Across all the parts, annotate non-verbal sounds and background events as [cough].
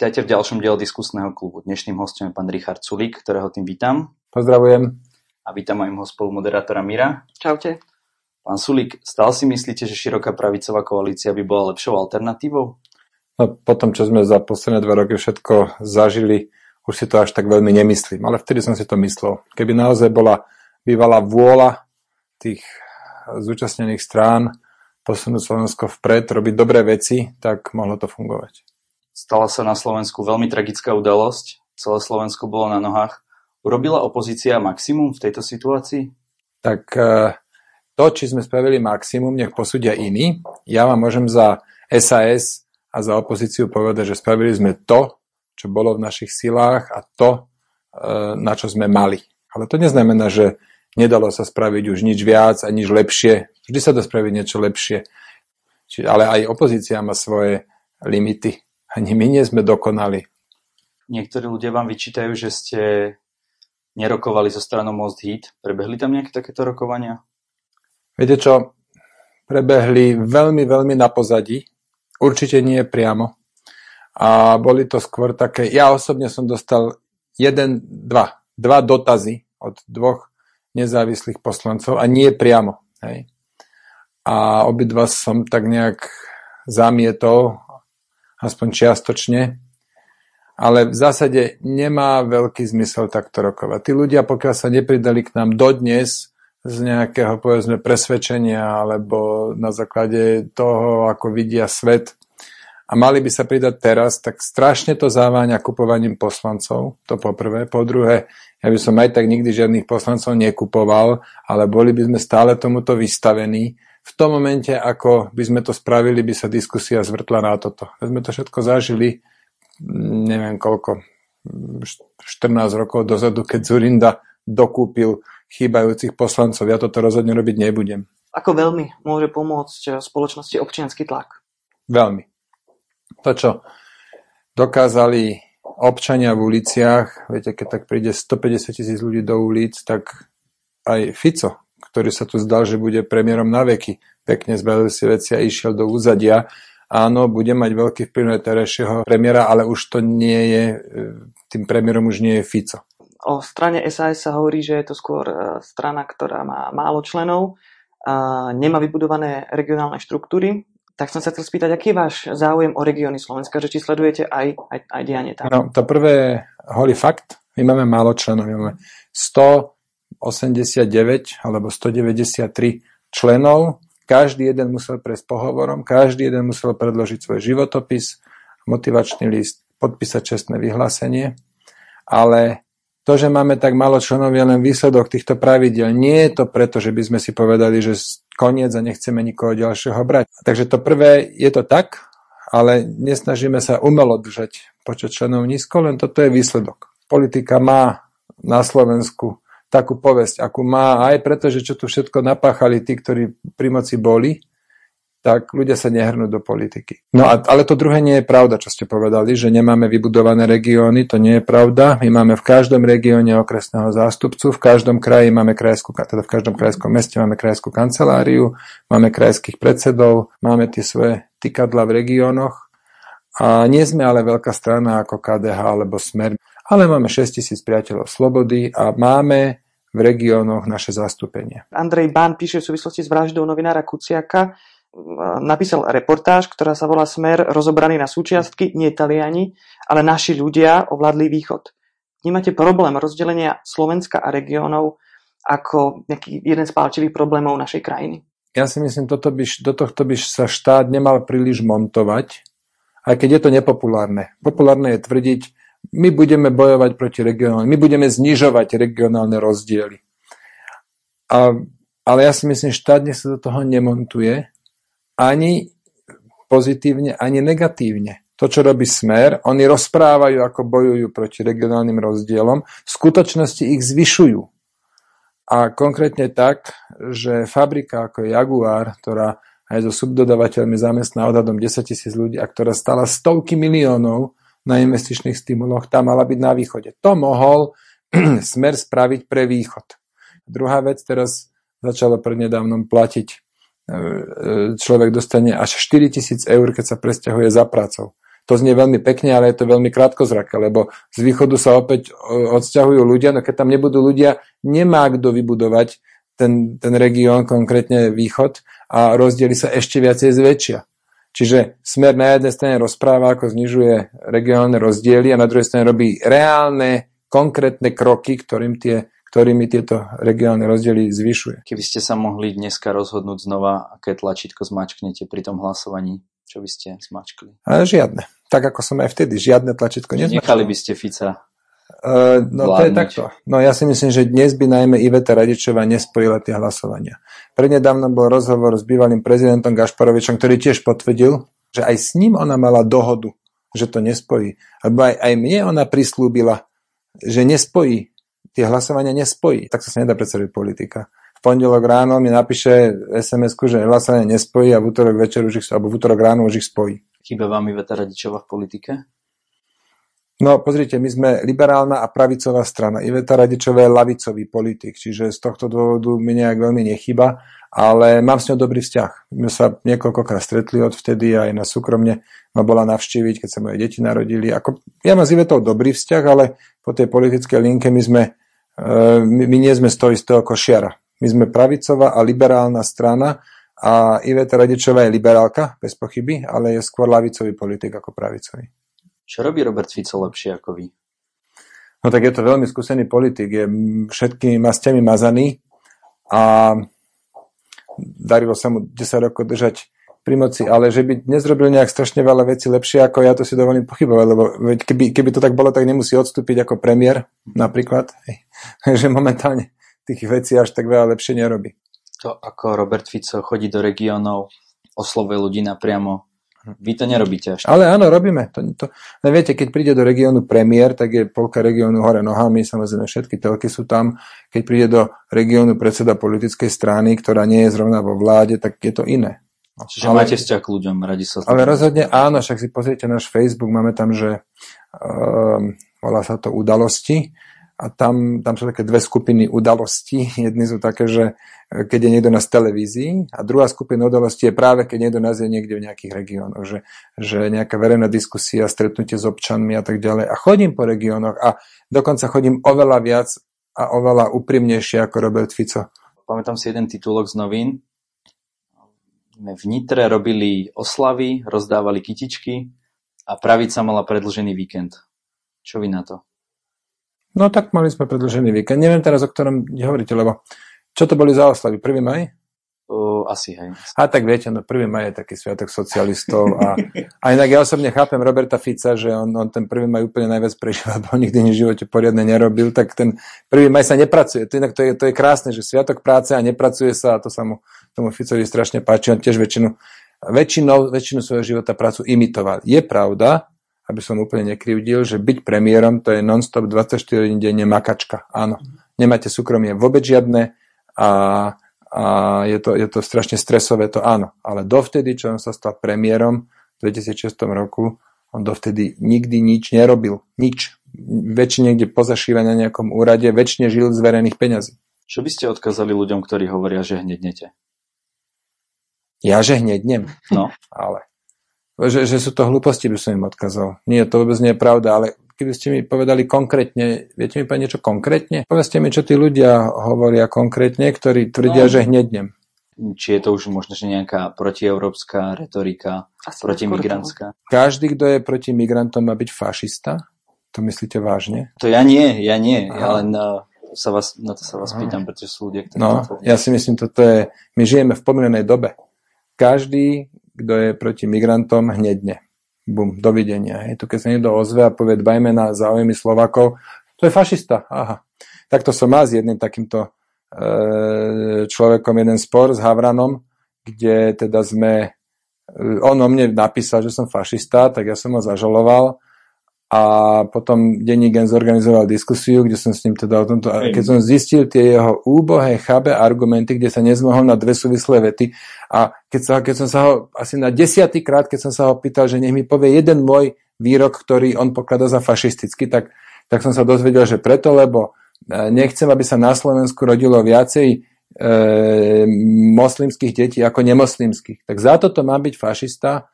Vítajte v ďalšom diele diskusného klubu. Dnešným hostom je pán Richard Sulík, ktorého tým vítam. Pozdravujem. A vítam aj môjho spolumoderátora Mira. Čaute. Pán Sulík, stále si myslíte, že široká pravicová koalícia by bola lepšou alternatívou? No, po tom, čo sme za posledné dva roky všetko zažili, už si to až tak veľmi nemyslím. Ale vtedy som si to myslel. Keby naozaj bola bývalá vôľa tých zúčastnených strán posunúť Slovensko vpred, robiť dobré veci, tak mohlo to fungovať. Stala sa na Slovensku veľmi tragická udalosť. Celé Slovensko bolo na nohách. Urobila opozícia maximum v tejto situácii? Tak e, to, či sme spravili maximum, nech posúdia iní. Ja vám môžem za SAS a za opozíciu povedať, že spravili sme to, čo bolo v našich silách a to, e, na čo sme mali. Ale to neznamená, že nedalo sa spraviť už nič viac a nič lepšie. Vždy sa dá spraviť niečo lepšie. Ale aj opozícia má svoje limity. Ani my nie sme dokonali. Niektorí ľudia vám vyčítajú, že ste nerokovali so stranou Most Heat. Prebehli tam nejaké takéto rokovania? Viete čo? Prebehli veľmi, veľmi na pozadí. Určite nie priamo. A boli to skôr také... Ja osobne som dostal jeden, dva, dva dotazy od dvoch nezávislých poslancov a nie priamo. Hej. A obidva som tak nejak zamietol aspoň čiastočne, ale v zásade nemá veľký zmysel takto rokovať. Tí ľudia, pokiaľ sa nepridali k nám dodnes z nejakého povedzme presvedčenia alebo na základe toho, ako vidia svet a mali by sa pridať teraz, tak strašne to záváňa kupovaním poslancov, to po prvé. Po druhé, ja by som aj tak nikdy žiadnych poslancov nekupoval, ale boli by sme stále tomuto vystavení v tom momente, ako by sme to spravili, by sa diskusia zvrtla na toto. Sme to všetko zažili, neviem koľko, 14 rokov dozadu, keď Zurinda dokúpil chýbajúcich poslancov. Ja toto rozhodne robiť nebudem. Ako veľmi môže pomôcť spoločnosti občianský tlak? Veľmi. To, čo dokázali občania v uliciach, viete, keď tak príde 150 tisíc ľudí do ulic, tak aj Fico ktorý sa tu zdal, že bude premiérom na veky. Pekne zbalil si veci a išiel do úzadia. Áno, bude mať veľký vplyv na terajšieho premiéra, ale už to nie je, e, tým premiérom už nie je Fico. O strane SAS sa hovorí, že je to skôr e, strana, ktorá má málo členov, a nemá vybudované regionálne štruktúry. Tak som sa chcel spýtať, aký je váš záujem o regióny Slovenska, že či sledujete aj, aj, aj dianie tam? No, to prvé holý fakt, my máme málo členov, my máme 100 89 alebo 193 členov. Každý jeden musel prejsť pohovorom, každý jeden musel predložiť svoj životopis, motivačný list, podpísať čestné vyhlásenie. Ale to, že máme tak málo členov, je len výsledok týchto pravidel. Nie je to preto, že by sme si povedali, že koniec a nechceme nikoho ďalšieho brať. Takže to prvé, je to tak, ale nesnažíme sa umelo držať počet členov nízko, len toto je výsledok. Politika má na Slovensku takú povesť, akú má, aj preto, že čo tu všetko napáchali tí, ktorí pri moci boli, tak ľudia sa nehrnú do politiky. No a, ale to druhé nie je pravda, čo ste povedali, že nemáme vybudované regióny, to nie je pravda. My máme v každom regióne okresného zástupcu, v každom kraji máme krajskú, teda v každom krajskom meste máme krajskú kanceláriu, máme krajských predsedov, máme tie svoje tykadla v regiónoch. A nie sme ale veľká strana ako KDH alebo Smer ale máme 6 tisíc priateľov slobody a máme v regiónoch naše zastúpenie. Andrej Bán píše v súvislosti s vraždou novinára Kuciaka, napísal reportáž, ktorá sa volá Smer rozobraný na súčiastky, nie Taliani, ale naši ľudia ovládli východ. Nemáte problém rozdelenia Slovenska a regiónov ako nejaký jeden z pálčivých problémov našej krajiny? Ja si myslím, toto by, do tohto by sa štát nemal príliš montovať, aj keď je to nepopulárne. Populárne je tvrdiť, my budeme bojovať proti regionálnym, my budeme znižovať regionálne rozdiely. A, ale ja si myslím, štát sa do toho nemontuje ani pozitívne, ani negatívne. To, čo robí Smer, oni rozprávajú, ako bojujú proti regionálnym rozdielom, v skutočnosti ich zvyšujú. A konkrétne tak, že fabrika ako Jaguar, ktorá aj so subdodavateľmi zamestná odhadom 10 tisíc ľudí a ktorá stala stovky miliónov, na investičných stimuloch, tá mala byť na východe. To mohol [clears throat] smer spraviť pre východ. Druhá vec, teraz začalo prednedávnom platiť, e, e, človek dostane až 4 tisíc eur, keď sa presťahuje za prácou. to znie veľmi pekne, ale je to veľmi krátkozraké, lebo z východu sa opäť odsťahujú ľudia, no keď tam nebudú ľudia, nemá kto vybudovať ten, ten región, konkrétne východ a rozdiely sa ešte viacej zväčšia. Čiže smer na jednej strane rozpráva, ako znižuje regionálne rozdiely a na druhej strane robí reálne, konkrétne kroky, ktorým tie, ktorými tieto regionálne rozdiely zvyšuje. Keby ste sa mohli dneska rozhodnúť znova, aké tlačítko zmačknete pri tom hlasovaní, čo by ste zmačkli? Ale žiadne. Tak ako som aj vtedy, žiadne tlačítko nezmačkal. Nechali by ste Fica Uh, no vládnuť. to je takto. No ja si myslím, že dnes by najmä Iveta Radičová nespojila tie hlasovania. Prednedávno bol rozhovor s bývalým prezidentom Gašparovičom, ktorý tiež potvrdil, že aj s ním ona mala dohodu, že to nespojí. Lebo aj, aj mne ona prislúbila, že nespojí. Tie hlasovania nespojí. Tak sa nedá predstaviť politika. V pondelok ráno mi napíše sms že hlasovanie nespojí a v útorok večer už ich, alebo v útorok ráno už ich spojí. Chýba vám Iveta Radičová v politike? No pozrite, my sme liberálna a pravicová strana. Iveta Radičová je lavicový politik, čiže z tohto dôvodu mi nejak veľmi nechyba, ale mám s ňou dobrý vzťah. My sa niekoľkokrát stretli odvtedy aj na súkromne ma bola navštíviť, keď sa moje deti narodili. Ako, ja mám s Ivetou dobrý vzťah, ale po tej politickej linke my sme, e, my, my nie sme z toho istého košiara. My sme pravicová a liberálna strana a Iveta Radičová je liberálka, bez pochyby, ale je skôr lavicový politik ako pravicový. Čo robí Robert Fico lepšie ako vy? No tak je to veľmi skúsený politik, je všetkými mastiami mazaný a darilo sa mu 10 rokov držať pri moci, ale že by nezrobil nejak strašne veľa vecí lepšie ako ja, to si dovolím pochybovať, lebo keby, keby to tak bolo, tak nemusí odstúpiť ako premiér napríklad. Takže [laughs] momentálne tých vecí až tak veľa lepšie nerobí. To ako Robert Fico chodí do regiónov, oslovuje ľudí napriamo, vy to nerobíte až. Ale áno, robíme. To, to, no viete, keď príde do regiónu premiér, tak je polka regiónu hore nohami, samozrejme všetky telky sú tam. Keď príde do regiónu predseda politickej strany, ktorá nie je zrovna vo vláde, tak je to iné. Čiže ale, máte vzťah k ľuďom, radi sa... Ale rozhodne áno, však si pozrite náš Facebook, máme tam, že um, volá sa to udalosti a tam, tam sú také dve skupiny udalostí. Jedny sú také, že e, keď je niekto na televízii a druhá skupina udalostí je práve, keď niekto nás je niekde v nejakých regiónoch, že, že nejaká verejná diskusia, stretnutie s občanmi a tak ďalej. A chodím po regiónoch a dokonca chodím oveľa viac a oveľa úprimnejšie ako Robert Fico. Pamätám si jeden titulok z novín. V Nitre robili oslavy, rozdávali kytičky a pravica mala predlžený víkend. Čo vy na to? No tak mali sme predlžený víkend. Neviem teraz, o ktorom hovoríte, lebo čo to boli za oslavy? 1. maj? Uh, asi, hej. A tak viete, no 1. maj je taký sviatok socialistov a, a inak ja osobne chápem Roberta Fica, že on, on ten 1. maj úplne najviac prežíva, bo nikdy v živote poriadne nerobil, tak ten 1. maj sa nepracuje. To, inak to, je, to je krásne, že sviatok práce a nepracuje sa a to sa mu tomu Ficovi strašne páči. On tiež väčšinu, väčšinou, väčšinu svojho života prácu imitoval. Je pravda, aby som úplne nekrivdil, že byť premiérom to je non-stop 24 hodín denne makačka. Áno, nemáte súkromie vôbec žiadne a, a je, to, je to strašne stresové, to áno. Ale dovtedy, čo on sa stal premiérom v 2006 roku, on dovtedy nikdy nič nerobil. Nič. Väčšine niekde pozašíva na nejakom úrade, väčšine žil z verejných peňazí. Čo by ste odkázali ľuďom, ktorí hovoria, že hnednete? Ja, že hnednem? No. Ale že, že sú to hlúposti, by som im odkazal. Nie, to vôbec nie je pravda, ale keby ste mi povedali konkrétne, viete mi povedať niečo konkrétne? Povedzte mi, čo tí ľudia hovoria konkrétne, ktorí tvrdia, no, že hnednem. Či je to už možno že nejaká protieurópska retorika, Asi protimigrantská? Každý, kto je proti migrantom, má byť fašista? To myslíte vážne? To ja nie, ja nie. Aha. Ja len uh, sa vás, na to sa vás Aha. pýtam, pretože sú ľudia, ktorí... No, ja si myslím, toto je... My žijeme v pomílenej dobe. Každý, kto je proti migrantom, hnedne. Bum, dovidenia. Je tu, keď sa niekto ozve a povie dbajme na záujmy Slovakov, to je fašista. Aha. Takto som mal s jedným takýmto e, človekom jeden spor s Havranom, kde teda sme, e, on o mne napísal, že som fašista, tak ja som ho zažaloval a potom denní zorganizoval diskusiu, kde som s ním teda o tomto, keď som zistil tie jeho úbohé, chabé argumenty, kde sa nezmohol na dve súvislé vety a keď, sa, keď som sa ho asi na desiatý krát, keď som sa ho pýtal, že nech mi povie jeden môj výrok, ktorý on pokladá za fašistický, tak, tak som sa dozvedel, že preto, lebo e, nechcem, aby sa na Slovensku rodilo viacej e, moslimských detí ako nemoslimských. Tak za toto má byť fašista,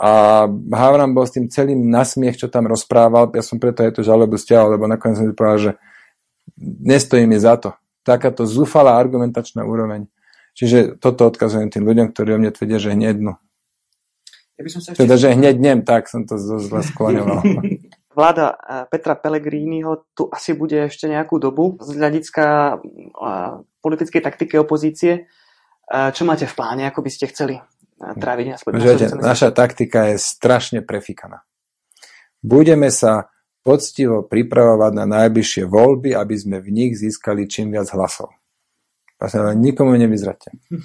A Havran bol s tým celým nasmiech, čo tam rozprával. Ja som preto aj to žalobu stiahol, lebo nakoniec som si povedal, že nestojí mi za to. Takáto zúfalá argumentačná úroveň. Čiže toto odkazujem tým ľuďom, ktorí o mne tvrdia, že hnednú. Ja by som sa ešte... Teda, že hneď nem, tak som to zle skloňoval. [laughs] Vláda eh, Petra Pellegriniho tu asi bude ešte nejakú dobu z hľadiska eh, politickej taktiky opozície. Eh, čo máte v pláne, ako by ste chceli tráviť aspoň Žete, naša taktika je strašne prefikaná. Budeme sa poctivo pripravovať na najbližšie voľby, aby sme v nich získali čím viac hlasov. Vlastne nikomu nevyzrate. [laughs]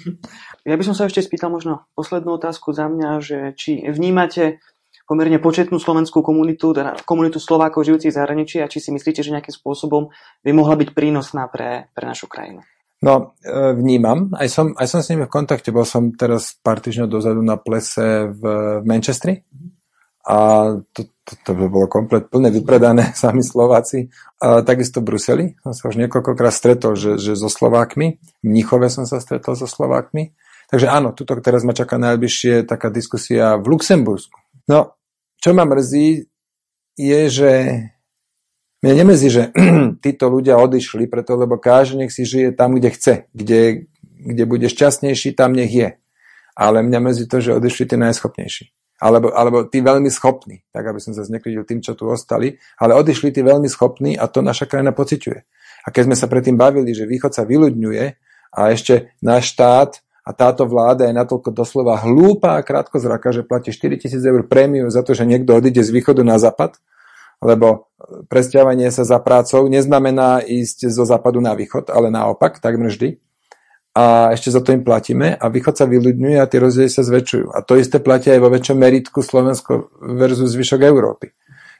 Ja by som sa ešte spýtal možno poslednú otázku za mňa, že či vnímate pomerne početnú slovenskú komunitu, teda komunitu Slovákov žijúcich v zahraničí a či si myslíte, že nejakým spôsobom by mohla byť prínosná pre, pre našu krajinu? No, e, vnímam. Aj som, aj som s nimi v kontakte. Bol som teraz pár týždňov dozadu na plese v, v Manchestri a to, to, to by bolo komplet plne vypredané [laughs] sami Slováci. A takisto v Bruseli som sa už niekoľkokrát stretol, že, že so Slovákmi. V Mnichove som sa stretol so Slovákmi. Takže áno, tuto teraz ma čaká najbližšie taká diskusia v Luxembursku. No, čo ma mrzí, je, že Mňa nemezí, že [clears throat] títo ľudia odišli preto, lebo každý nech si žije tam, kde chce. Kde, kde bude šťastnejší, tam nech je. Ale mňa mrzí to, že odišli tí najschopnejší. Alebo, alebo tí veľmi schopní, tak aby som sa znekrytil tým, čo tu ostali, ale odišli tí veľmi schopní a to naša krajina pociťuje. A keď sme sa predtým bavili, že východ sa vyľudňuje a ešte náš štát a táto vláda je natoľko doslova hlúpa a krátkozraka, že platí 4000 eur prémiu za to, že niekto odíde z východu na západ, lebo presťahovanie sa za prácou neznamená ísť zo západu na východ, ale naopak, takmer vždy. A ešte za to im platíme a východ sa vyľudňuje a tie rozdiely sa zväčšujú. A to isté platia aj vo väčšom meritku Slovensko versus zvyšok Európy.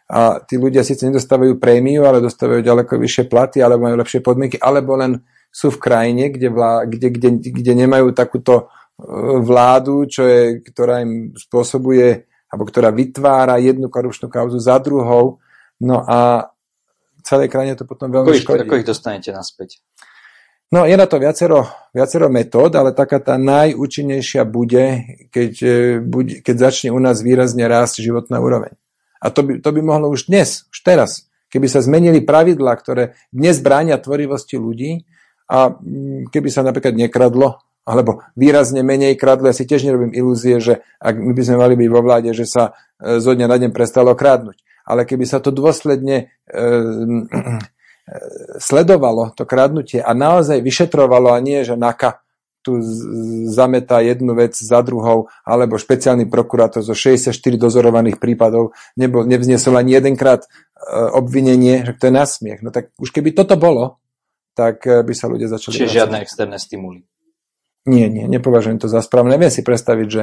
A tí ľudia síce nedostávajú prémiu, ale dostávajú ďaleko vyššie platy, alebo majú lepšie podmienky, alebo len sú v krajine, kde, vlá, kde, kde, kde nemajú takúto e, vládu, čo je, ktorá im spôsobuje, alebo ktorá vytvára jednu korupčnú kauzu za druhou, No a celej krajine to potom veľmi ako škodí. Ich, ako ich dostanete naspäť? No je na to viacero, viacero metód, ale taká tá najúčinnejšia bude keď, e, bude, keď začne u nás výrazne rásť životná úroveň. A to by, to by mohlo už dnes, už teraz, keby sa zmenili pravidlá, ktoré dnes bránia tvorivosti ľudí a mm, keby sa napríklad nekradlo, alebo výrazne menej kradlo, ja si tiež nerobím ilúzie, že ak my by sme mali byť vo vláde, že sa e, zo dňa na deň prestalo kradnúť ale keby sa to dôsledne e, [clears throat] sledovalo, to kradnutie a naozaj vyšetrovalo a nie, že NAKA tu zametá jednu vec za druhou, alebo špeciálny prokurátor zo 64 dozorovaných prípadov nebol, nevznesol ani jedenkrát e, obvinenie, že to je nasmiech. No tak už keby toto bolo, tak e, by sa ľudia začali... Čiže vracať. žiadne externé stimuly. Nie, nie, nepovažujem to za správne. Neviem si predstaviť, že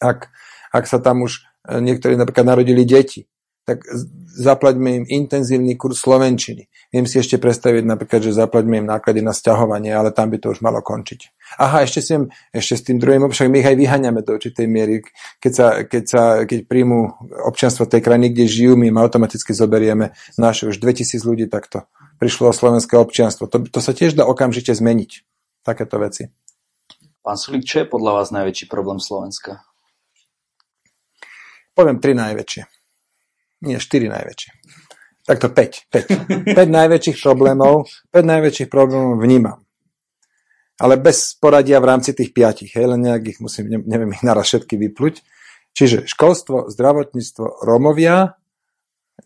ak, ak sa tam už e, niektorí napríklad narodili deti, tak zaplaťme im intenzívny kurz slovenčiny. Viem si ešte predstaviť napríklad, že zaplaťme im náklady na sťahovanie, ale tam by to už malo končiť. Aha, ešte, si, ešte s tým druhým, však my ich aj vyháňame do určitej miery. Keď, sa, keď, sa, keď príjmu občianstvo tej krajiny, kde žijú, my im automaticky zoberieme naše už 2000 ľudí takto. Prišlo slovenské občianstvo. To, to sa tiež dá okamžite zmeniť. Takéto veci. Pán Sulík, čo je podľa vás najväčší problém Slovenska? Poviem tri najväčšie nie, 4 najväčšie. Takto 5. 5. 5 najväčších problémov, 5 najväčších problémov vnímam. Ale bez poradia v rámci tých 5, hej, len nejak ich musím, neviem ich naraz všetky vypluť. Čiže školstvo, zdravotníctvo, Rómovia,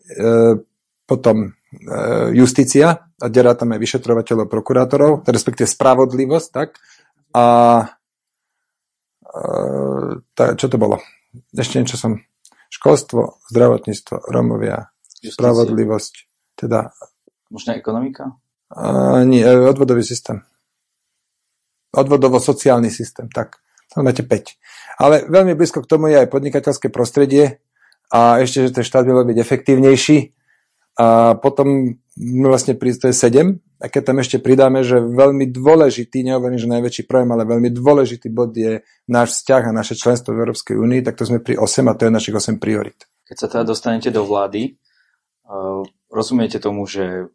e, potom e, justícia, a derá tam aj vyšetrovateľov, prokurátorov, respektíve spravodlivosť, tak? A e, tá, čo to bolo? Ešte niečo som školstvo, zdravotníctvo, Romovia, Justícia. spravodlivosť, teda... Možná ekonomika? A, nie, e, odvodový systém. Odvodovo-sociálny systém, tak. Tam máte 5. Ale veľmi blízko k tomu je aj podnikateľské prostredie a ešte, že ten štát by mal byť efektívnejší. A potom vlastne prísť, to je 7 a keď tam ešte pridáme, že veľmi dôležitý, nehovorím, že najväčší problém, ale veľmi dôležitý bod je náš vzťah a naše členstvo v Európskej únii, tak to sme pri 8 a to je našich 8 priorit. Keď sa teda dostanete do vlády, uh, rozumiete tomu, že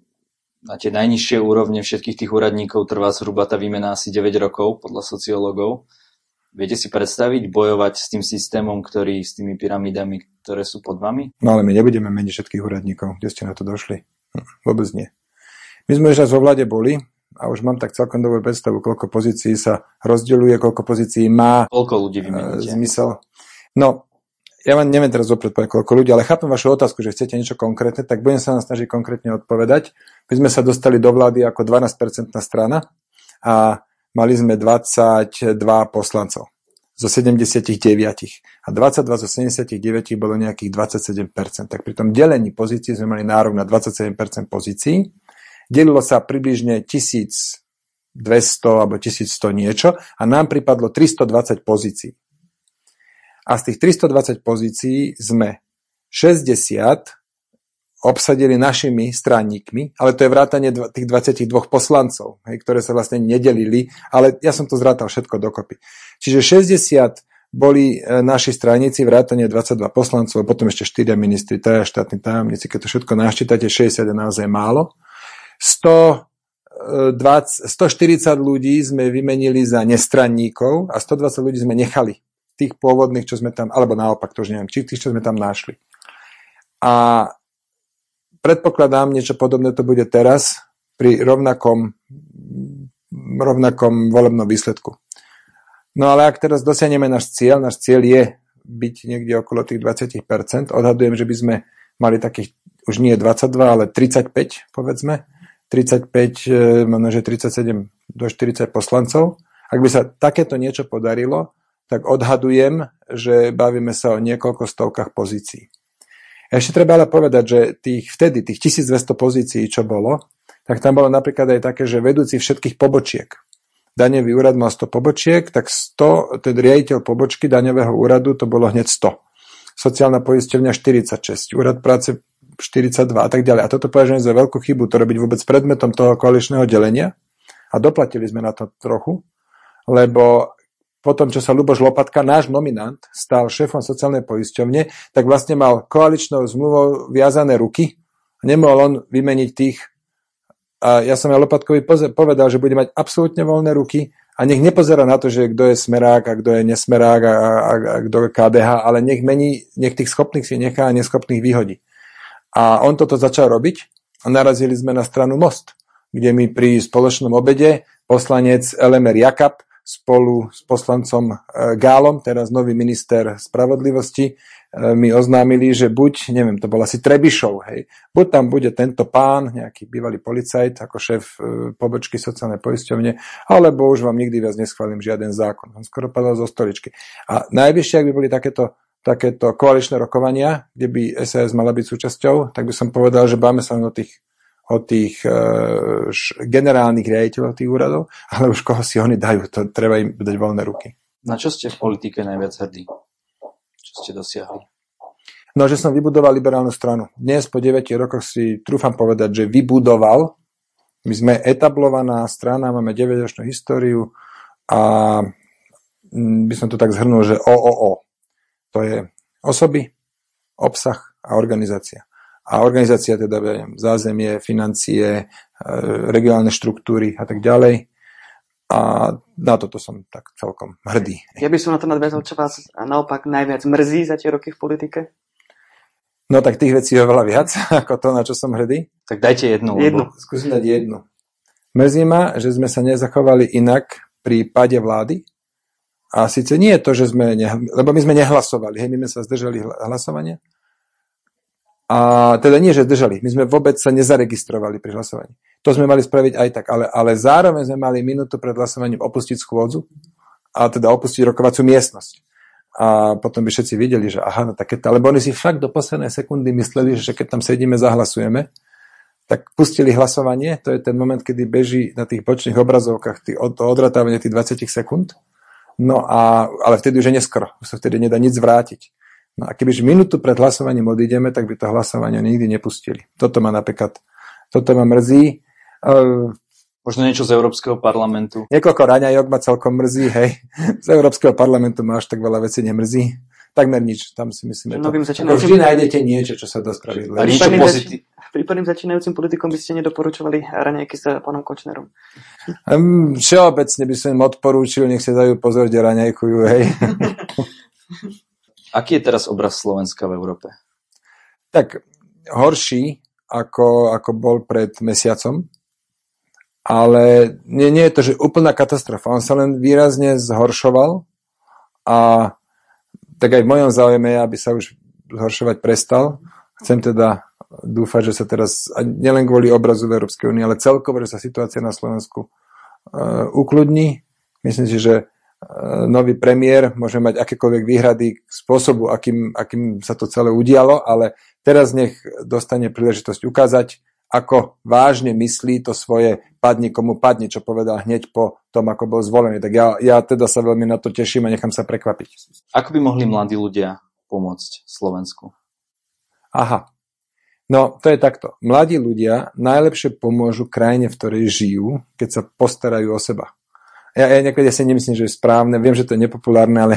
na tie najnižšie úrovne všetkých tých úradníkov trvá zhruba tá výmena asi 9 rokov podľa sociológov. Viete si predstaviť bojovať s tým systémom, ktorý s tými pyramidami, ktoré sú pod vami? No ale my nebudeme meniť všetkých úradníkov. Kde ste na to došli? Vôbec nie. My sme už raz vo vláde boli a už mám tak celkom dobrú predstavu, koľko pozícií sa rozdeľuje, koľko pozícií má koľko ľudí uh, zmysel. No, ja vám neviem teraz povedať, koľko ľudí, ale chápem vašu otázku, že chcete niečo konkrétne, tak budem sa vám snažiť konkrétne odpovedať. My sme sa dostali do vlády ako 12-percentná strana a mali sme 22 poslancov zo 79. A 22 zo 79 bolo nejakých 27%. Tak pri tom delení pozícií sme mali nárok na 27% pozícií. Delilo sa približne 1200 alebo 1100 niečo a nám pripadlo 320 pozícií. A z tých 320 pozícií sme 60 obsadili našimi stranníkmi, ale to je vrátanie tých 22 poslancov, ktoré sa vlastne nedelili, ale ja som to zrátal všetko dokopy. Čiže 60 boli e, naši stranici, vrátanie 22 poslancov, potom ešte 4 ministri, 3 štátni tajomníci, keď to všetko naštítate, 60 je naozaj málo. 100, 20, 140 ľudí sme vymenili za nestranníkov a 120 ľudí sme nechali. Tých pôvodných, čo sme tam, alebo naopak, to už neviem, či tých, čo sme tam našli. A Predpokladám, niečo podobné to bude teraz pri rovnakom, rovnakom volebnom výsledku. No ale ak teraz dosiahneme náš cieľ, náš cieľ je byť niekde okolo tých 20%, odhadujem, že by sme mali takých už nie 22, ale 35, povedzme. 35, e, možno, že 37 do 40 poslancov. Ak by sa takéto niečo podarilo, tak odhadujem, že bavíme sa o niekoľko stovkách pozícií. Ešte treba ale povedať, že tých, vtedy tých 1200 pozícií, čo bolo, tak tam bolo napríklad aj také, že vedúci všetkých pobočiek. Daňový úrad mal 100 pobočiek, tak 100, ten riaditeľ pobočky daňového úradu to bolo hneď 100. Sociálna poisťovňa 46, úrad práce 42 a tak ďalej. A toto považujem za veľkú chybu, to robiť vôbec predmetom toho koaličného delenia. A doplatili sme na to trochu, lebo potom, čo sa Luboš Lopatka, náš nominant, stal šéfom sociálnej poisťovne, tak vlastne mal koaličnou zmluvou viazané ruky nemohol on vymeniť tých. A ja som aj Lopatkovi povedal, že bude mať absolútne voľné ruky a nech nepozerá na to, že kto je smerák a kto je nesmerák a, a, a kto je KDH, ale nech mení, nech tých schopných si nechá a neschopných vyhodí. A on toto začal robiť a narazili sme na stranu Most, kde mi pri spoločnom obede poslanec Elemer Jakab spolu s poslancom e, Gálom, teraz nový minister spravodlivosti, mi oznámili, že buď, neviem, to bol asi Trebišov, hej, buď tam bude tento pán, nejaký bývalý policajt, ako šéf e, pobočky sociálnej poisťovne, alebo už vám nikdy viac neschválim žiaden zákon. On skoro padal zo stoličky. A najvyššie, ak by boli takéto takéto koaličné rokovania, kde by SAS mala byť súčasťou, tak by som povedal, že báme sa o tých od tých uh, generálnych riaditeľov tých úradov, ale už koho si oni dajú, to treba im dať voľné ruky. Na čo ste v politike najviac hrdí? Ste dosiahli? No, že som vybudoval liberálnu stranu. Dnes po 9 rokoch si trúfam povedať, že vybudoval. My sme etablovaná strana, máme 9-ročnú históriu a mm, by som to tak zhrnul, že OOO. To je osoby, obsah a organizácia a organizácia teda neviem, zázemie, financie, e, regionálne štruktúry a tak ďalej. A na toto som tak celkom hrdý. Ja by som na to nadviazal, čo vás naopak najviac mrzí za tie roky v politike? No tak tých vecí je veľa viac, [laughs] ako to, na čo som hrdý. Tak dajte jednu. jednu. Lebo... Skúsim dať jednu. Mrzí ma, že sme sa nezachovali inak pri páde vlády. A síce nie je to, že sme, ne... lebo my sme nehlasovali, hej, my sme sa zdržali hlasovania, a teda nie, že zdržali. My sme vôbec sa nezaregistrovali pri hlasovaní. To sme mali spraviť aj tak, ale, ale zároveň sme mali minútu pred hlasovaním opustiť schôdzu a teda opustiť rokovaciu miestnosť. A potom by všetci videli, že aha, no také to, lebo oni si fakt do poslednej sekundy mysleli, že keď tam sedíme, zahlasujeme, tak pustili hlasovanie, to je ten moment, kedy beží na tých bočných obrazovkách tý, od, odratávanie tých 20 sekúnd, no a, ale vtedy už je neskoro, už sa vtedy nedá nič zvrátiť. No a kebyže minútu pred hlasovaním odídeme, tak by to hlasovanie nikdy nepustili. Toto ma napríklad, toto ma mrzí. Uh, Možno niečo z Európskeho parlamentu. Niekoľko raňajok ma celkom mrzí, hej. [laughs] Z Európskeho parlamentu ma až tak veľa vecí nemrzí. takmer nič. Tam si myslíme, Novým to, začínajúcim... vždy nájdete niečo, čo sa dá spraviť. A niečo Prípadným, začínajúcim politikom by ste nedoporučovali raňajky s pánom Kočnerom. Um, všeobecne by som im odporúčil, nech sa dajú pozor, kde raňajkujú, hej. [laughs] Aký je teraz obraz Slovenska v Európe? tak horší, ako, ako bol pred mesiacom, ale nie, nie je to, že úplná katastrofa. On sa len výrazne zhoršoval a tak aj v mojom záujme, aby sa už zhoršovať prestal. Chcem teda dúfať, že sa teraz, nielen kvôli obrazu v Európskej únii, ale celkovo, že sa situácia na Slovensku uh, ukludní. Myslím si, že nový premiér môže mať akékoľvek výhrady k spôsobu, akým, akým sa to celé udialo, ale teraz nech dostane príležitosť ukázať, ako vážne myslí to svoje padni komu padni, čo povedal hneď po tom, ako bol zvolený. Tak ja, ja teda sa veľmi na to teším a nechám sa prekvapiť. Ako by mohli mladí ľudia pomôcť Slovensku? Aha. No, to je takto. Mladí ľudia najlepšie pomôžu krajine, v ktorej žijú, keď sa postarajú o seba. Ja, ja niekedy si nemyslím, že je správne, viem, že to je nepopulárne, ale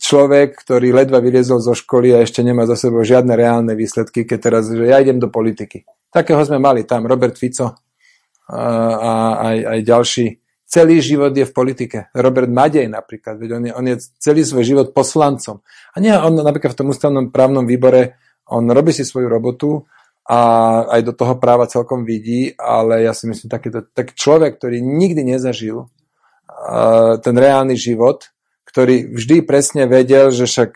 človek, ktorý ledva vyliezol zo školy a ešte nemá za sebou žiadne reálne výsledky, keď teraz, že ja idem do politiky. Takého sme mali tam, Robert Fico a, aj, aj ďalší. Celý život je v politike. Robert Madej napríklad, veď on je, on je celý svoj život poslancom. A nie, on napríklad v tom ústavnom právnom výbore, on robí si svoju robotu a aj do toho práva celkom vidí, ale ja si myslím, takýto, tak človek, ktorý nikdy nezažil ten reálny život, ktorý vždy presne vedel, že však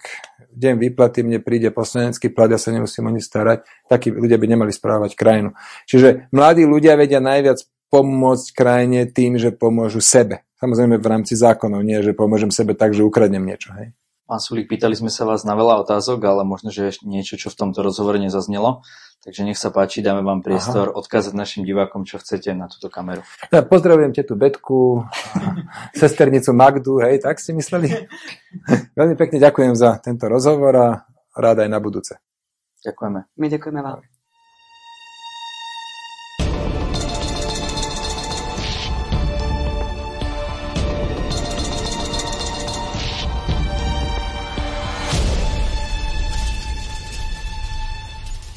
deň výplaty mne príde poslanecký plat, ja sa nemusím o nič starať, takí ľudia by nemali správať krajinu. Čiže mladí ľudia vedia najviac pomôcť krajine tým, že pomôžu sebe. Samozrejme v rámci zákonov, nie, že pomôžem sebe tak, že ukradnem niečo. Hej. Pán Sulík, pýtali sme sa vás na veľa otázok, ale možno, že ešte niečo, čo v tomto rozhovore nezaznelo. Takže nech sa páči, dáme vám priestor Aha. odkázať našim divákom, čo chcete na túto kameru. Ja pozdravujem tetu Betku, sesternicu Magdu, hej, tak si mysleli? Veľmi pekne ďakujem za tento rozhovor a rád aj na budúce. Ďakujeme. My ďakujeme vám.